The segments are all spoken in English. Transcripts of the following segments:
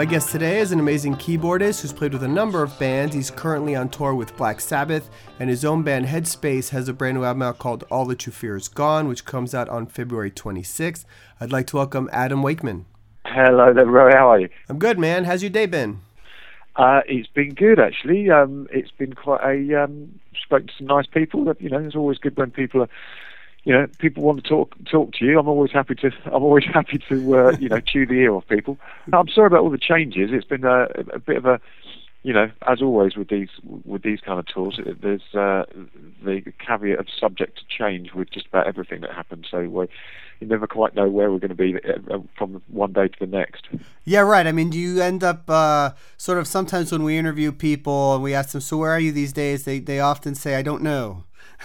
My guest today is an amazing keyboardist who's played with a number of bands. He's currently on tour with Black Sabbath, and his own band Headspace has a brand new album out called All That You Fear Is Gone, which comes out on February 26th. I'd like to welcome Adam Wakeman. Hello there, Roy. How are you? I'm good, man. How's your day been? Uh, it's been good, actually. Um, it's been quite a um, spoke to some nice people. That you know, it's always good when people are, you know, people want to talk talk to you. I'm always happy to. I'm always happy to, uh, you know, chew the ear off people. I'm sorry about all the changes. It's been a, a bit of a, you know, as always with these with these kind of tours, there's uh, the caveat of subject to change with just about everything that happens. So we, you never quite know where we're going to be uh, from one day to the next. Yeah, right. I mean, do you end up uh, sort of sometimes when we interview people and we ask them, "So where are you these days?" They they often say, "I don't know."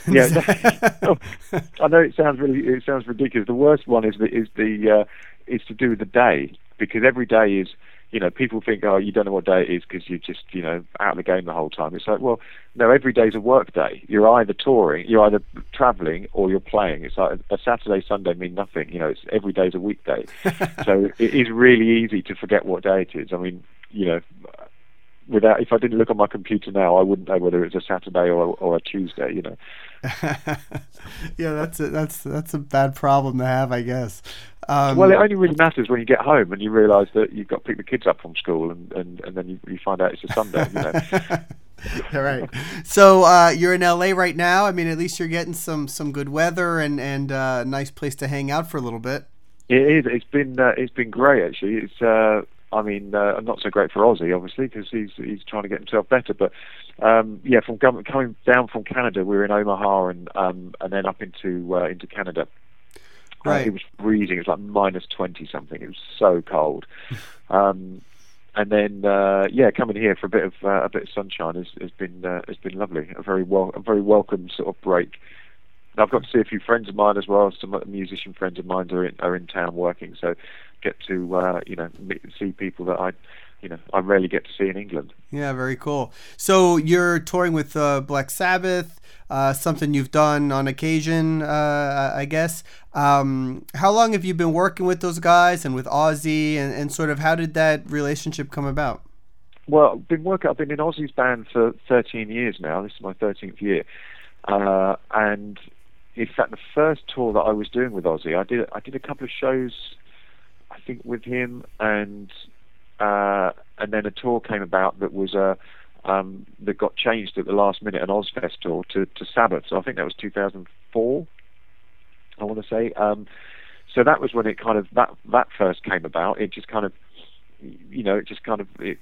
Yeah, I know it sounds really it sounds ridiculous. The worst one is the is the uh, is to do with the day because every day is you know, people think, oh, you don't know what day it is because you're just, you know, out of the game the whole time. It's like, well, no, every day's a work day. You're either touring, you're either traveling, or you're playing. It's like a Saturday, Sunday mean nothing. You know, it's every day's a weekday. so it is really easy to forget what day it is. I mean, you know, without if I didn't look on my computer now, I wouldn't know whether it's a Saturday or or a Tuesday. You know. yeah, that's a, that's that's a bad problem to have, I guess. Um, well, it only really matters when you get home and you realise that you've got to pick the kids up from school, and, and, and then you, you find out it's a Sunday. You know. All right. So uh, you're in LA right now. I mean, at least you're getting some some good weather and and uh, a nice place to hang out for a little bit. It is. It's been uh, it's been great actually. It's uh, I mean, uh, not so great for Ozzy, obviously, because he's he's trying to get himself better. But um, yeah, from coming down from Canada, we were in Omaha and um, and then up into uh, into Canada. Uh, right. Uh, it was freezing. It was like minus twenty something. It was so cold. um, and then uh, yeah, coming here for a bit of uh, a bit of sunshine has, has been uh, has been lovely. A very well a very welcome sort of break. And I've got to see a few friends of mine as well. Some musician friends of mine are in, are in town working, so get to uh, you know see people that I you know I rarely get to see in England. Yeah, very cool. So you're touring with uh, Black Sabbath, uh, something you've done on occasion, uh, I guess. Um, how long have you been working with those guys and with Ozzy, and, and sort of how did that relationship come about? Well, I've been working. I've been in Ozzy's band for 13 years now. This is my 13th year, uh, and in fact, the first tour that I was doing with Ozzy, I did I did a couple of shows I think with him, and uh, and then a tour came about that was a uh, um, that got changed at the last minute, an Ozzfest tour to, to Sabbath. So I think that was 2004. I want to say. Um, so that was when it kind of that that first came about. It just kind of, you know, it just kind of it,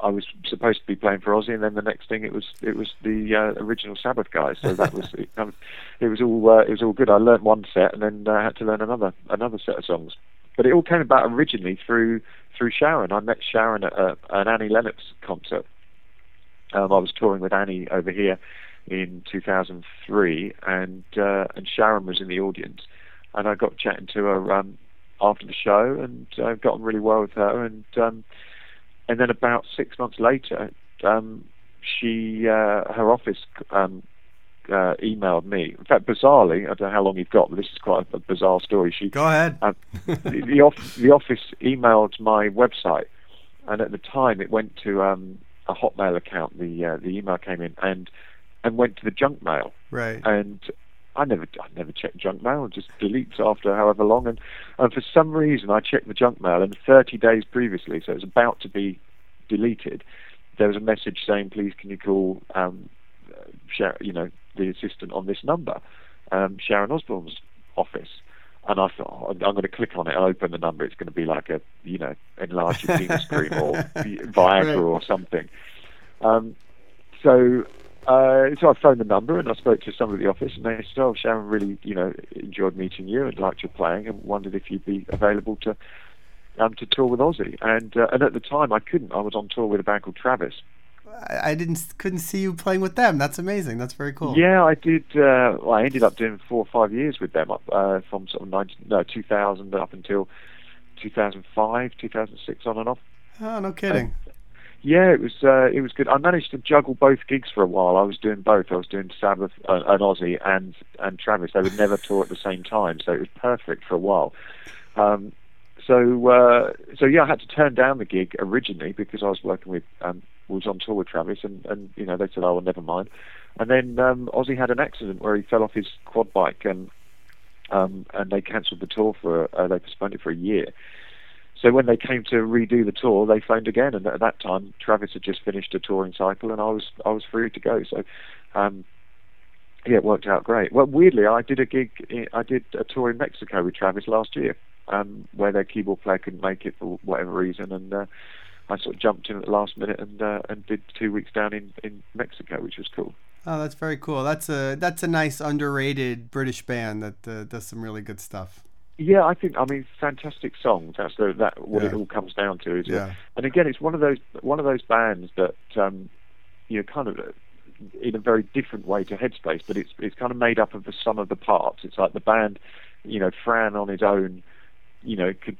I was supposed to be playing for Ozzy, and then the next thing it was it was the uh, original Sabbath guys. So that was it, of, it was all uh, it was all good. I learned one set, and then uh, had to learn another another set of songs. But it all came about originally through through Sharon. I met Sharon at a, an Annie Lennox concert. Um, I was touring with Annie over here in 2003, and uh, and Sharon was in the audience, and I got chatting to her um, after the show, and uh, got on really well with her, and um, and then about six months later, um, she uh, her office um, uh, emailed me. In fact, bizarrely, I don't know how long you've got, but this is quite a, bizarre story. She go ahead. Uh, the, the, off, the, office emailed my website, and at the time it went to um, a Hotmail account. The uh, the email came in and and went to the junk mail. Right. And I never I never checked junk mail. It just deletes after however long. And and for some reason I checked the junk mail, and 30 days previously, so it was about to be deleted. There was a message saying, "Please, can you call um, share, you know, the assistant on this number, um, Sharon Osbourne's office. And I thought, oh, I'm going to click on it and open the number. It's going to be like a, you know, enlarged penis cream or Viagra right. or something. Um, so, uh, so I phoned the number and I spoke to somebody at the office and they said, oh, Sharon really, you know, enjoyed meeting you and liked your playing and wondered if you'd be available to um, to tour with Ozzy. And uh, and at the time I couldn't. I was on tour with a band called Travis. I didn't couldn't see you playing with them. That's amazing. That's very cool. Yeah, I did. Uh, well, I ended up doing four or five years with them, uh, from sort of 19, no, 2000 up until 2005, 2006, on and off. Oh, no kidding. Yeah, it was uh, it was good. I managed to juggle both gigs for a while. I was doing both. I was doing Sabbath uh, and Ozzy and and Travis. They would never tour at the same time, so it was perfect for a while. Um, so uh, so yeah, I had to turn down the gig originally because I was working with um, was on tour with Travis, and and you know they said, oh well, never mind. And then um, Ozzy had an accident where he fell off his quad bike, and um, and they cancelled the tour for uh, they postponed it for a year. So when they came to redo the tour, they phoned again, and at that time, Travis had just finished a touring cycle, and I was I was free to go. So, um, yeah, it worked out great. Well, weirdly, I did a gig, I did a tour in Mexico with Travis last year, um, where their keyboard player couldn't make it for whatever reason, and uh, I sort of jumped in at the last minute and uh, and did two weeks down in, in Mexico, which was cool. Oh, that's very cool. That's a that's a nice underrated British band that uh, does some really good stuff. Yeah, I think I mean fantastic songs. That's the, that what yeah. it all comes down to, is yeah. it? And again, it's one of those one of those bands that um, you know kind of in a very different way to Headspace, but it's it's kind of made up of the sum of the parts. It's like the band, you know, Fran on his own, you know, could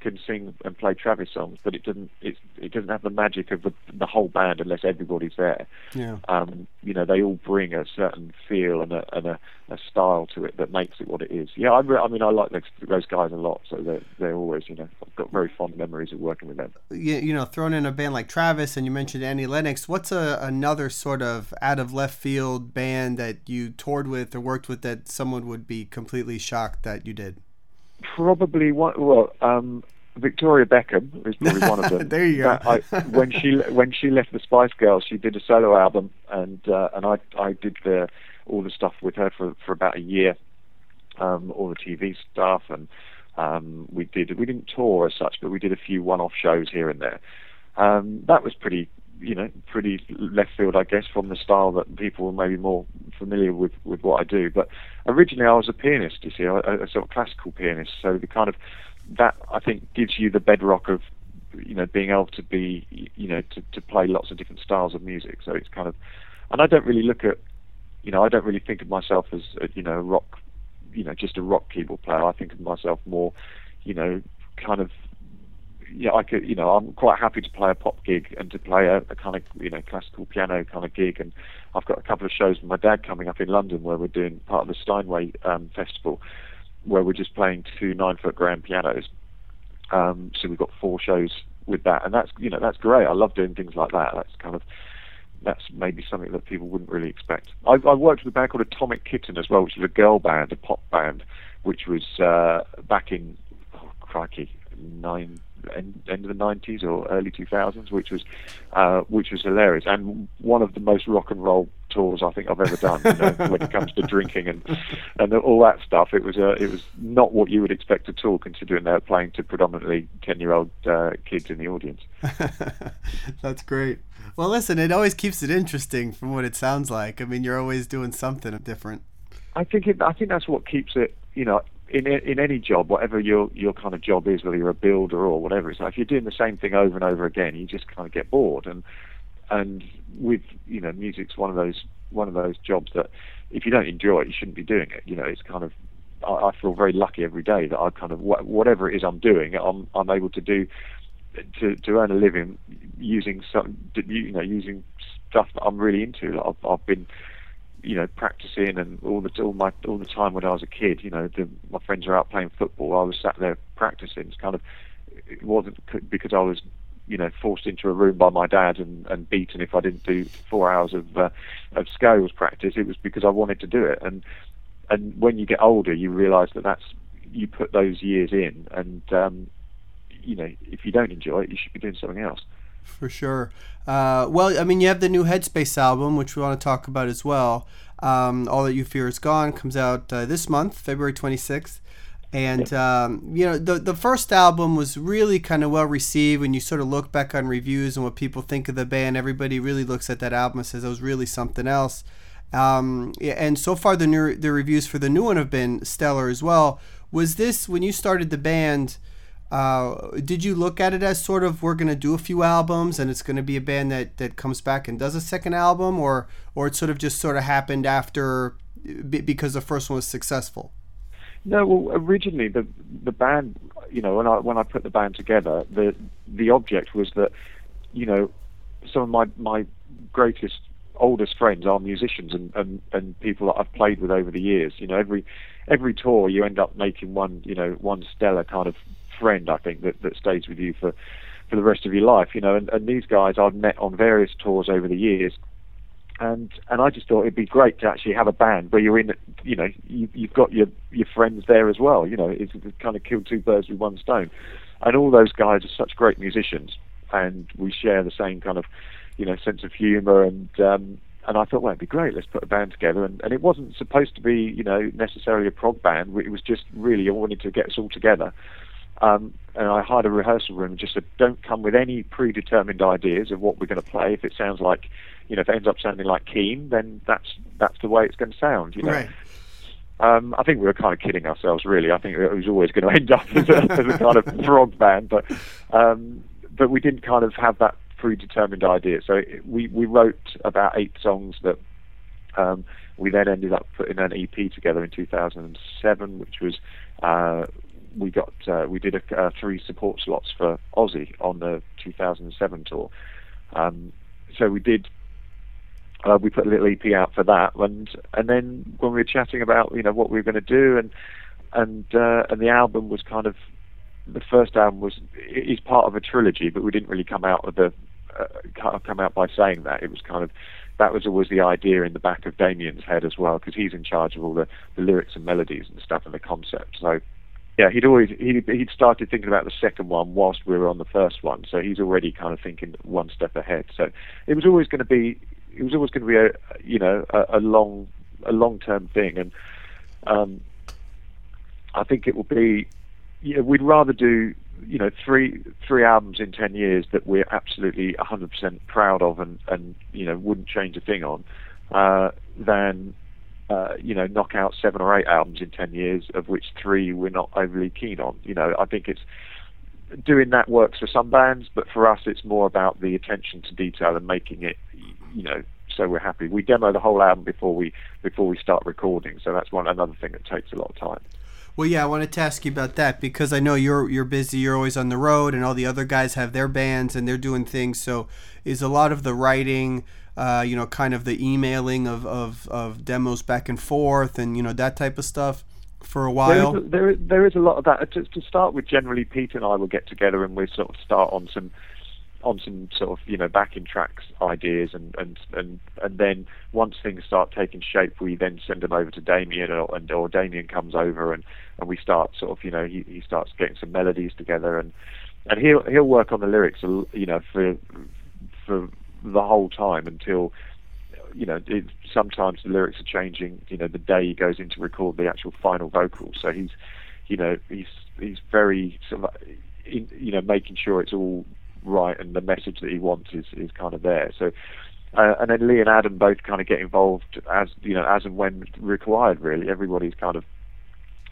can sing and play Travis songs, but it doesn't it, it doesn't have the magic of the, the whole band unless everybody's there. Yeah. Um, you know, they all bring a certain feel and a and a, a style to it that makes it what it is. Yeah, I, I mean, I like those, those guys a lot, so they're they're always you know I've got very fond memories of working with them. You, you know, thrown in a band like Travis, and you mentioned Annie Lennox. What's a another sort of out of left field band that you toured with or worked with that someone would be completely shocked that you did? Probably one. Well, um, Victoria Beckham is probably one of them. there you go. I, when she when she left the Spice Girls, she did a solo album, and uh, and I I did the all the stuff with her for for about a year, um, all the TV stuff, and um, we did we didn't tour as such, but we did a few one-off shows here and there. Um, that was pretty you know, pretty left field, I guess, from the style that people were maybe more familiar with with what I do. But originally, I was a pianist. You see, a, a sort of classical pianist. So the kind of that I think gives you the bedrock of you know being able to be you know to to play lots of different styles of music. So it's kind of, and I don't really look at, you know, I don't really think of myself as a, you know rock, you know, just a rock keyboard player. I think of myself more, you know, kind of yeah, I could, you know, I'm quite happy to play a pop gig and to play a, a, kind of, you know, classical piano kind of gig. And I've got a couple of shows with my dad coming up in London where we're doing part of the Steinway um, Festival, where we're just playing two nine-foot grand pianos. Um, so we've got four shows with that, and that's, you know, that's great. I love doing things like that. That's kind of, that's maybe something that people wouldn't really expect. I, I worked with a band called Atomic Kitten as well, which was a girl band, a pop band, which was uh, back in, oh, crikey, nine end, end of the 90s or early 2000s, which was uh, which was hilarious and one of the most rock and roll tours I think I've ever done. You know, when it comes to drinking and and all that stuff, it was uh, it was not what you would expect at all, considering they were playing to predominantly 10 year old uh, kids in the audience. That's great. Well, listen, it always keeps it interesting from what it sounds like. I mean, you're always doing something different. I think it, I think that's what keeps it. You know, in in any job, whatever your your kind of job is, whether you're a builder or whatever, it's like if you're doing the same thing over and over again, you just kind of get bored. And and with you know, music's one of those one of those jobs that if you don't enjoy it, you shouldn't be doing it. You know, it's kind of I, I feel very lucky every day that I kind of whatever it is I'm doing, I'm I'm able to do to to earn a living using some you know using stuff that I'm really into. I've I've been you know, practicing and all the all my all the time when I was a kid, you know, the, my friends are out playing football. I was sat there practicing. It's kind of it wasn't because I was, you know, forced into a room by my dad and, and beaten if I didn't do four hours of uh, of scales practice. It was because I wanted to do it. And and when you get older, you realise that that's you put those years in, and um, you know, if you don't enjoy it, you should be doing something else. For sure. Uh, well, I mean, you have the new Headspace album, which we want to talk about as well. Um, All That You Fear Is Gone comes out uh, this month, February 26th. And, um, you know, the, the first album was really kind of well received. When you sort of look back on reviews and what people think of the band, everybody really looks at that album and says it was really something else. Um, and so far, the, new, the reviews for the new one have been stellar as well. Was this, when you started the band, uh, did you look at it as sort of we're going to do a few albums and it's going to be a band that, that comes back and does a second album, or or it sort of just sort of happened after because the first one was successful? No, well, originally the the band, you know, when I when I put the band together, the the object was that, you know, some of my my greatest oldest friends are musicians and, and, and people that I've played with over the years. You know, every every tour you end up making one, you know, one stellar kind of friend. I think that, that stays with you for for the rest of your life. You know, and, and these guys I've met on various tours over the years. And and I just thought it'd be great to actually have a band where you're in, you know, you, you've got your your friends there as well. You know, it's, it's kind of kill two birds with one stone. And all those guys are such great musicians, and we share the same kind of you know sense of humour and um, and I thought well it'd be great let's put a band together and, and it wasn't supposed to be you know necessarily a prog band it was just really I wanted to get us all together um, and I hired a rehearsal room and just said don't come with any predetermined ideas of what we're going to play if it sounds like you know if it ends up sounding like Keane then that's that's the way it's going to sound you know Right. um, I think we were kind of kidding ourselves, really. I think it was always going to end up as a, as a kind of prog band, but um, but we didn't kind of have that predetermined idea. So it, we we wrote about eight songs that um, we then ended up putting an EP together in 2007, which was uh, we got uh, we did a, uh, three support slots for Ozzy on the 2007 tour. Um, so we did uh, we put a little EP out for that, and and then when we were chatting about you know what we were going to do, and and uh, and the album was kind of the first album was is part of a trilogy, but we didn't really come out of the uh, come out by saying that. It was kind of that was always the idea in the back of Damian's head as well, because he's in charge of all the, the lyrics and melodies and stuff and the concept. So yeah, he'd always he'd, he'd started thinking about the second one whilst we were on the first one, so he's already kind of thinking one step ahead. So it was always going to be it was always going to be a you know a, a long a long term thing, and um, I think it will be know, we'd rather do you know three three albums in ten years that we're absolutely 100% proud of and and you know wouldn't change a thing on uh, than uh, you know knock out seven or eight albums in ten years of which three we're not overly keen on. You know I think it's doing that works for some bands, but for us it's more about the attention to detail and making it you know so we're happy. We demo the whole album before we before we start recording, so that's one another thing that takes a lot of time. Well, yeah, I wanted to ask you about that because I know you're you're busy. You're always on the road, and all the other guys have their bands and they're doing things. So, is a lot of the writing, uh, you know, kind of the emailing of, of, of demos back and forth, and you know that type of stuff for a while. There is a, there, there is a lot of that. To, to start with, generally, Pete and I will get together and we sort of start on some on some sort of you know backing tracks ideas and and and and then once things start taking shape we then send them over to Damian or and or Damian comes over and and we start sort of you know he he starts getting some melodies together and and he'll he'll work on the lyrics you know for for the whole time until you know it, sometimes the lyrics are changing you know the day he goes in to record the actual final vocals so he's you know he's he's very sort of in, you know making sure it's all right and the message that he wants is, is kind of there. So, uh, and then Lee and Adam both kind of get involved as you know as and when required. Really, everybody's kind of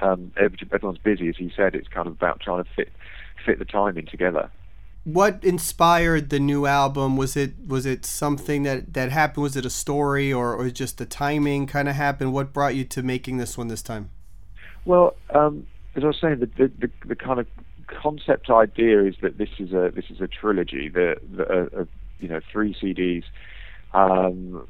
um, everyone's busy, as he said. It's kind of about trying to fit fit the timing together. What inspired the new album? Was it was it something that that happened? Was it a story or or just the timing kind of happened? What brought you to making this one this time? Well, um, as I was saying, the, the the, the kind of concept idea is that this is a this is a trilogy. The, the uh, uh, you know three CDs. Um,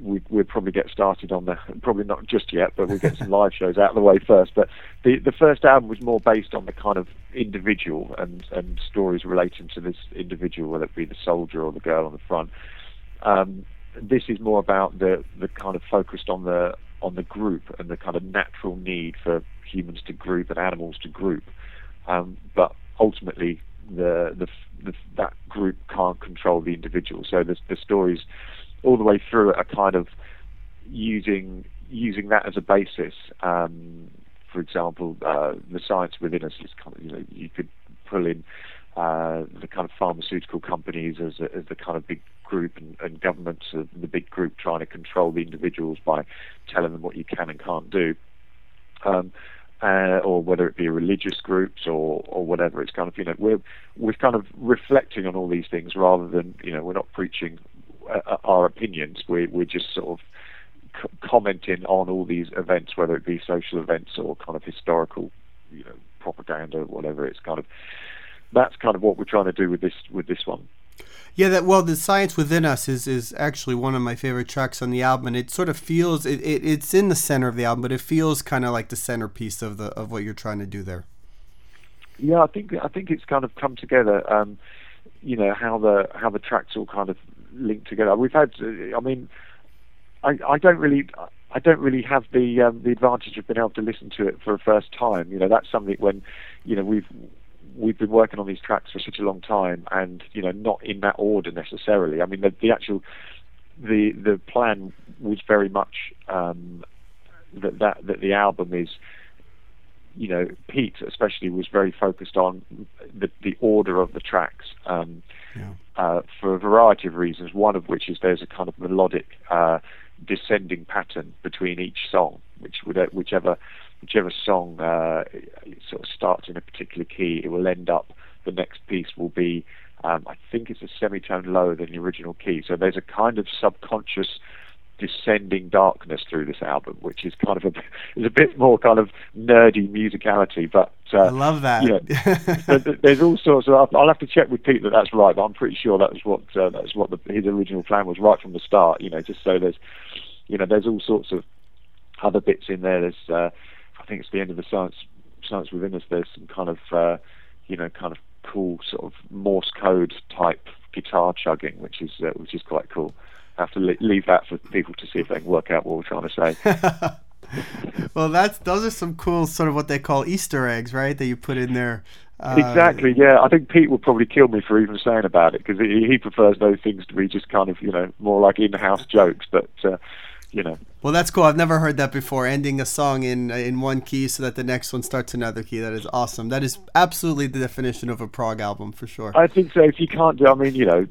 we, we'll probably get started on the probably not just yet, but we'll get some live shows out of the way first. But the the first album was more based on the kind of individual and and stories relating to this individual, whether it be the soldier or the girl on the front. Um, this is more about the the kind of focused on the on the group and the kind of natural need for humans to group and animals to group. Um, but ultimately, the, the, the, that group can't control the individual. So the, the stories, all the way through it, are kind of using using that as a basis. Um, for example, uh, the science within us is kind of you know you could pull in uh, the kind of pharmaceutical companies as, a, as the kind of big group and, and governments of the big group trying to control the individuals by telling them what you can and can't do. Um, uh, or whether it be religious groups or, or whatever. It's kind of you know we're we're kind of reflecting on all these things rather than you know we're not preaching uh, our opinions. We're we're just sort of c- commenting on all these events, whether it be social events or kind of historical you know propaganda whatever. It's kind of that's kind of what we're trying to do with this with this one. Yeah, that well, the science within us is is actually one of my favorite tracks on the album, and it sort of feels it, it it's in the center of the album, but it feels kind of like the centerpiece of the of what you're trying to do there. Yeah, I think I think it's kind of come together. Um, you know how the how the tracks all kind of link together. We've had, I mean, I I don't really. I don't really have the um, the advantage of being able to listen to it for a first time. You know, that's something when, you know, we've we've been working on these tracks for such a long time, and you know, not in that order necessarily. I mean, the, the actual the the plan was very much um, that that that the album is. You know, Pete especially was very focused on the the order of the tracks um, yeah. uh, for a variety of reasons. One of which is there's a kind of melodic uh, descending pattern between each song, which would uh, whichever whichever song uh, sort of starts in a particular key, it will end up. The next piece will be, um, I think, it's a semitone lower than the original key. So there's a kind of subconscious descending darkness through this album, which is kind of a is a bit more kind of nerdy musicality. But uh, I love that. You know, there's all sorts of. I'll have to check with Pete that that's right, but I'm pretty sure that was what uh, that was what the, his original plan was right from the start. You know, just so there's, you know, there's all sorts of other bits in there. There's, uh, I think it's the end of the science science within us. There's some kind of, uh, you know, kind of cool sort of Morse code type guitar chugging, which is uh, which is quite cool I have to leave that for people to see if they can work out what we're trying to say. well, that's those are some cool sort of what they call Easter eggs, right? That you put in there. Uh, exactly. Yeah, I think Pete would probably kill me for even saying about it because he, he prefers those things to be just kind of you know more like in-house jokes. But uh, you know. Well, that's cool. I've never heard that before. Ending a song in in one key so that the next one starts another key. That is awesome. That is absolutely the definition of a prog album for sure. I think so. If you can't do, I mean, you know,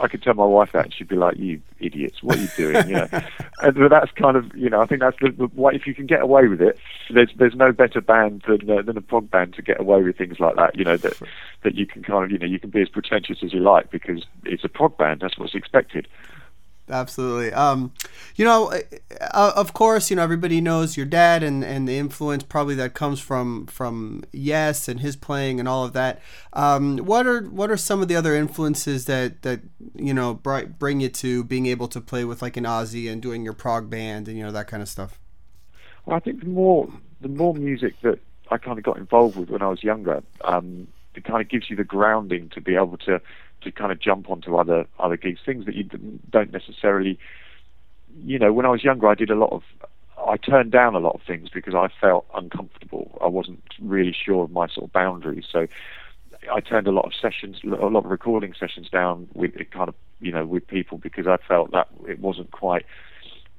I could tell my wife that, and she'd be like, "You idiots, what are you doing?" You know. and that's kind of, you know, I think that's the, the what if you can get away with it. There's there's no better band than uh, than a prog band to get away with things like that. You know that that you can kind of, you know, you can be as pretentious as you like because it's a prog band. That's what's expected absolutely. Um, you know, uh, of course, you know everybody knows your dad and, and the influence probably that comes from from Yes and his playing and all of that. Um, what are what are some of the other influences that that you know bring you to being able to play with like an Ozzy and doing your prog band and you know that kind of stuff? Well, I think the more the more music that I kind of got involved with when I was younger, um, it kind of gives you the grounding to be able to to kind of jump onto other other gigs, things that you don't necessarily. You know, when I was younger, I did a lot of. I turned down a lot of things because I felt uncomfortable. I wasn't really sure of my sort of boundaries, so I turned a lot of sessions, a lot of recording sessions down with it kind of, you know, with people because I felt that it wasn't quite,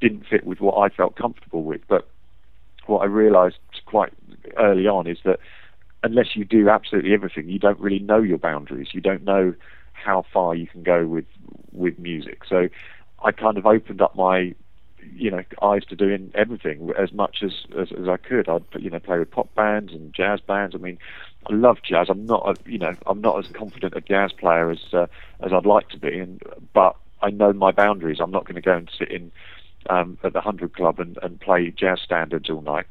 didn't fit with what I felt comfortable with. But what I realised quite early on is that unless you do absolutely everything, you don't really know your boundaries. You don't know how far you can go with with music. So I kind of opened up my you know eyes to doing everything as much as, as as, I could. I'd you know play with pop bands and jazz bands. I mean, I love jazz. I'm not a, you know I'm not as confident a jazz player as uh, as I'd like to be, and but I know my boundaries. I'm not going to go and sit in um, at the Hundred Club and, and play jazz standards all night.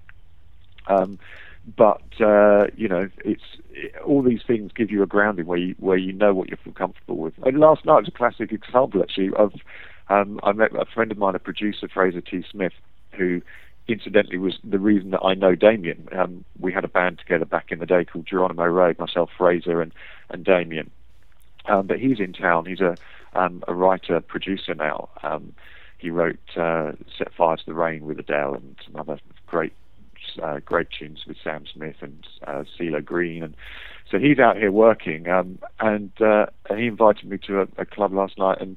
Um, but uh, you know, it's it, all these things give you a grounding where you where you know what you feel comfortable with. And last night was a classic example actually of um, I met a friend of mine, a producer, Fraser T. Smith, who incidentally was the reason that I know Damian. Um, we had a band together back in the day called Geronimo Road, myself, Fraser, and and Damian. Um, but he's in town. He's a um, a writer producer now. Um, he wrote uh, "Set Fire to the Rain" with Adele and some other great uh, great tunes with Sam Smith and uh, Green, and so he's out here working. Um, and uh, he invited me to a, a club last night, and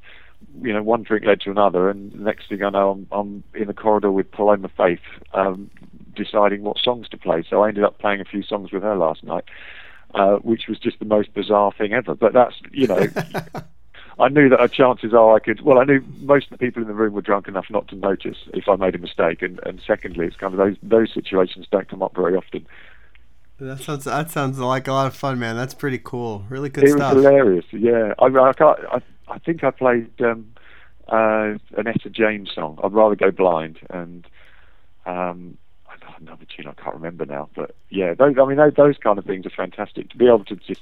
you know, one drink led to another, and next thing I know, I'm, I'm in the corridor with Paloma Faith, um, deciding what songs to play. So I ended up playing a few songs with her last night, uh, which was just the most bizarre thing ever. But that's, you know, I knew that our chances are I could. Well, I knew most of the people in the room were drunk enough not to notice if I made a mistake, and, and secondly, it's kind of those those situations don't come up very often. That sounds that sounds like a lot of fun, man. That's pretty cool. Really good it stuff. It was hilarious. Yeah, I I, can't, I, I think I played um, uh, an Etta James song. I'd rather go blind, and um, another tune I can't remember now. But yeah, those I mean those, those kind of things are fantastic to be able to just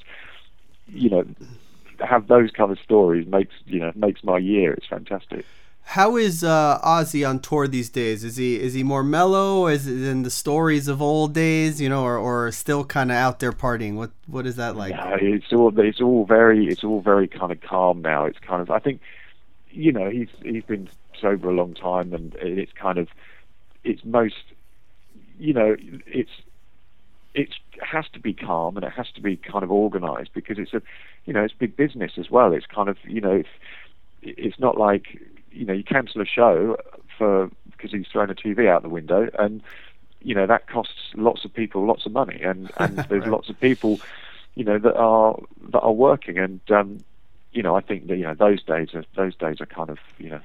you know have those kind of stories makes you know makes my year. It's fantastic. How is uh, Ozzy on tour these days? Is he is he more mellow? Is it in the stories of old days, you know, or, or still kind of out there partying? What what is that like? No, it's all it's all very it's all very kind of calm now. It's kind of I think, you know, he's he's been sober a long time, and it's kind of it's most, you know, it's it has to be calm and it has to be kind of organised because it's a, you know, it's big business as well. It's kind of you know, it's it's not like you know you cancel a show for because he's thrown a TV out the window, and you know that costs lots of people lots of money, and and there's Right. lots of people, you know, that are that are working, and um, you know I think that you know those days are those days are kind of you know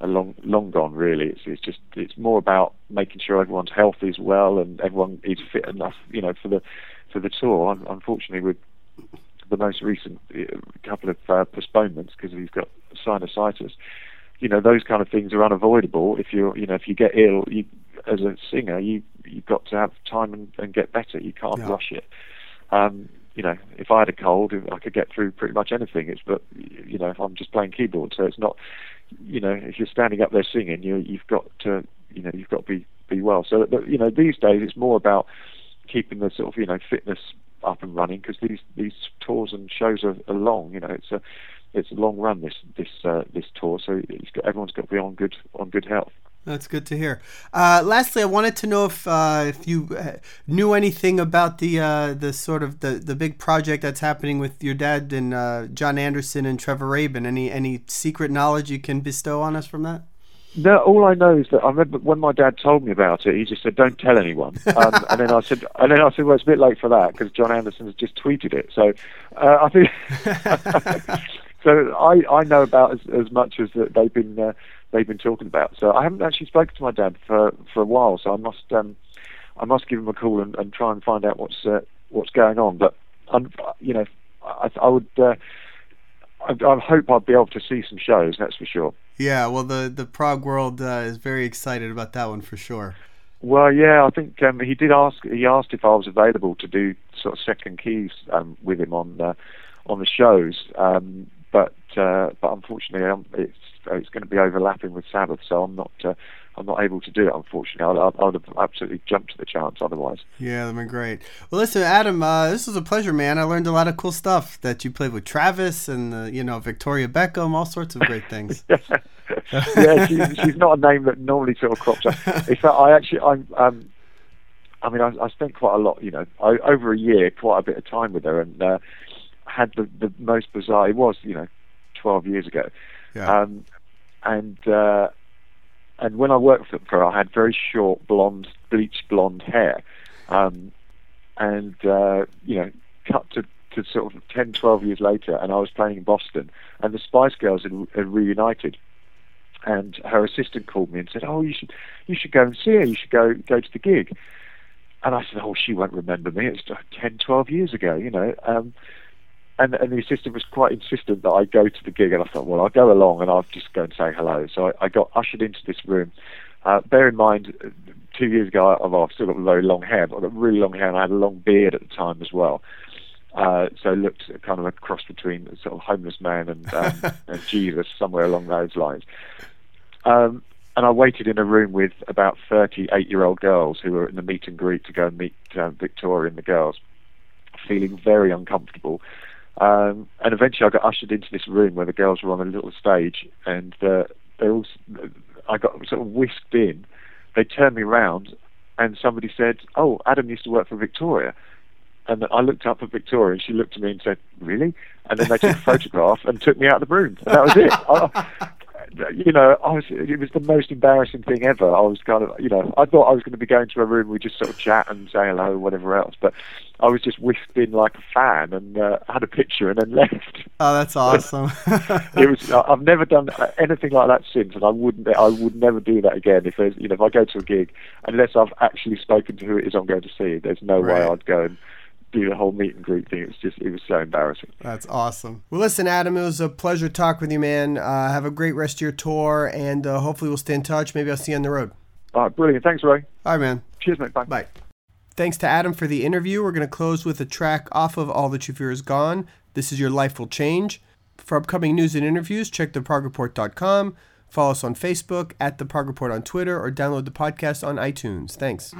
are long long gone really. It's it's just it's more about making sure everyone's healthy as well, and everyone is fit enough, you know, for the for the tour. Un- Unfortunately, with the most recent uh, couple of uh, postponements because he's got sinusitis. You know, those kind of things are unavoidable. If you're, you know, if you get ill, you as a singer, you you've got to have time and, and get better. You can't Yeah. rush it. Um, you know, if I had a cold, I could get through pretty much anything. It's but you know, if I'm just playing keyboard, so it's not. You know, if you're standing up there singing, you you've got to, you know, you've got to be be well. So, but, you know, these days it's more about keeping the sort of you know fitness up and running because these these tours and shows are, are long. You know, it's a it's a long run this this uh, this tour, so it's got, everyone's got to be on good on good health. That's good to hear. Uh, lastly, I wanted to know if uh, if you uh, knew anything about the uh, the sort of the, the big project that's happening with your dad and uh, Jon Anderson and Trevor Rabin. Any any secret knowledge you can bestow on us from that? No, all I know is that I remember when my dad told me about it, he just said, "Don't tell anyone." Um, and then I said, and then I said, "Well, it's a bit late for that because Jon Anderson has just tweeted it." So uh, I think, so I I know about as, as much as that they've been uh, they've been talking about. So I haven't actually spoken to my dad for for a while. So I must um I must give him a call and, and try and find out what's uh, what's going on. But um, you know, I, I would. Uh, I, I hope I'll be able to see some shows. That's for sure. Yeah, well, the the prog world uh, is very excited about that one for sure. Well, yeah, I think um, he did ask. He asked if I was available to do sort of second keys um, with him on uh, on the shows, um, but uh, but unfortunately, um, it's it's going to be overlapping with Sabbath, so I'm not uh, I'm not able to do it. Unfortunately, I, I would have absolutely jumped at the chance otherwise. Yeah, that'd been great. Well, listen, Adam, uh, this was a pleasure, man. I learned a lot of cool stuff that you played with Travis and uh, you know Victoria Beckham, all sorts of great things. yeah, she, she's not a name that normally sort of crops up. In fact, I actually, I'm, um, I mean, I, I spent quite a lot, you know, I, over a year, quite a bit of time with her, and uh, had the the most bizarre. It was, you know, 12 years ago, Yeah. um, and uh, and when I worked for her, I had very short blonde, bleached blonde hair, um, and uh, you know, cut to to sort of 10, 12 years later, and I was playing in Boston, and the Spice Girls had, had reunited and her assistant called me and said, "Oh, you should you should go and see her. You should go go to the gig." And I said, "Oh, she won't remember me. It's uh, 10, 12 years ago, you know." Um, and and the assistant was quite insistent that I go to the gig, and I thought, well, I'll go along and I'll just go and say hello. So I, I got ushered into this room. Uh, bear in mind, two years ago, I, well, I've still got very long hair, but I've got really long hair, and I had a long beard at the time as well. Uh, so it looked kind of a cross between a sort of homeless man and, um, and Jesus, somewhere along those lines. Um, and I waited in a room with about 38 year old girls who were in the meet and greet to go and meet uh, Victoria and the girls, feeling very uncomfortable. Um, and eventually I got ushered into this room where the girls were on a little stage and uh, they all, I got sort of whisked in. They turned me round and somebody said, Oh, Adam used to work for Victoria. And I looked up at Victoria and she looked at me and said, Really? And then they took a photograph and took me out of the room. And that was it. I, you know, I was, it was the most embarrassing thing ever. I was kind of, you know, I thought I was going to be going to a room, we just sort of chat and say hello, and whatever else. But I was just whisked in like a fan and uh, had a picture and then left. Oh, that's awesome. it was. I've never done anything like that since, and I wouldn't. I would never do that again. If there's, you know, if I go to a gig, unless I've actually spoken to who it is I'm going to see, there's no way I'd go and do the whole meet and greet thing. It was just. It was so embarrassing. That's awesome. Well, listen, Adam, it was a pleasure talking with you, man. Uh, have a great rest of your tour, and uh, hopefully we'll stay in touch. Maybe I'll see you on the road. All right, brilliant. Thanks, Ray. All right, man. Cheers, mate. Bye. Bye. Thanks to Adam for the interview. We're going to close with a track off of All That You Fear Is Gone. This is Your Life Will Change. For upcoming news and interviews, check theprogreport.com. Follow us on Facebook, at The Prog Report on Twitter, or download the podcast on iTunes. Thanks.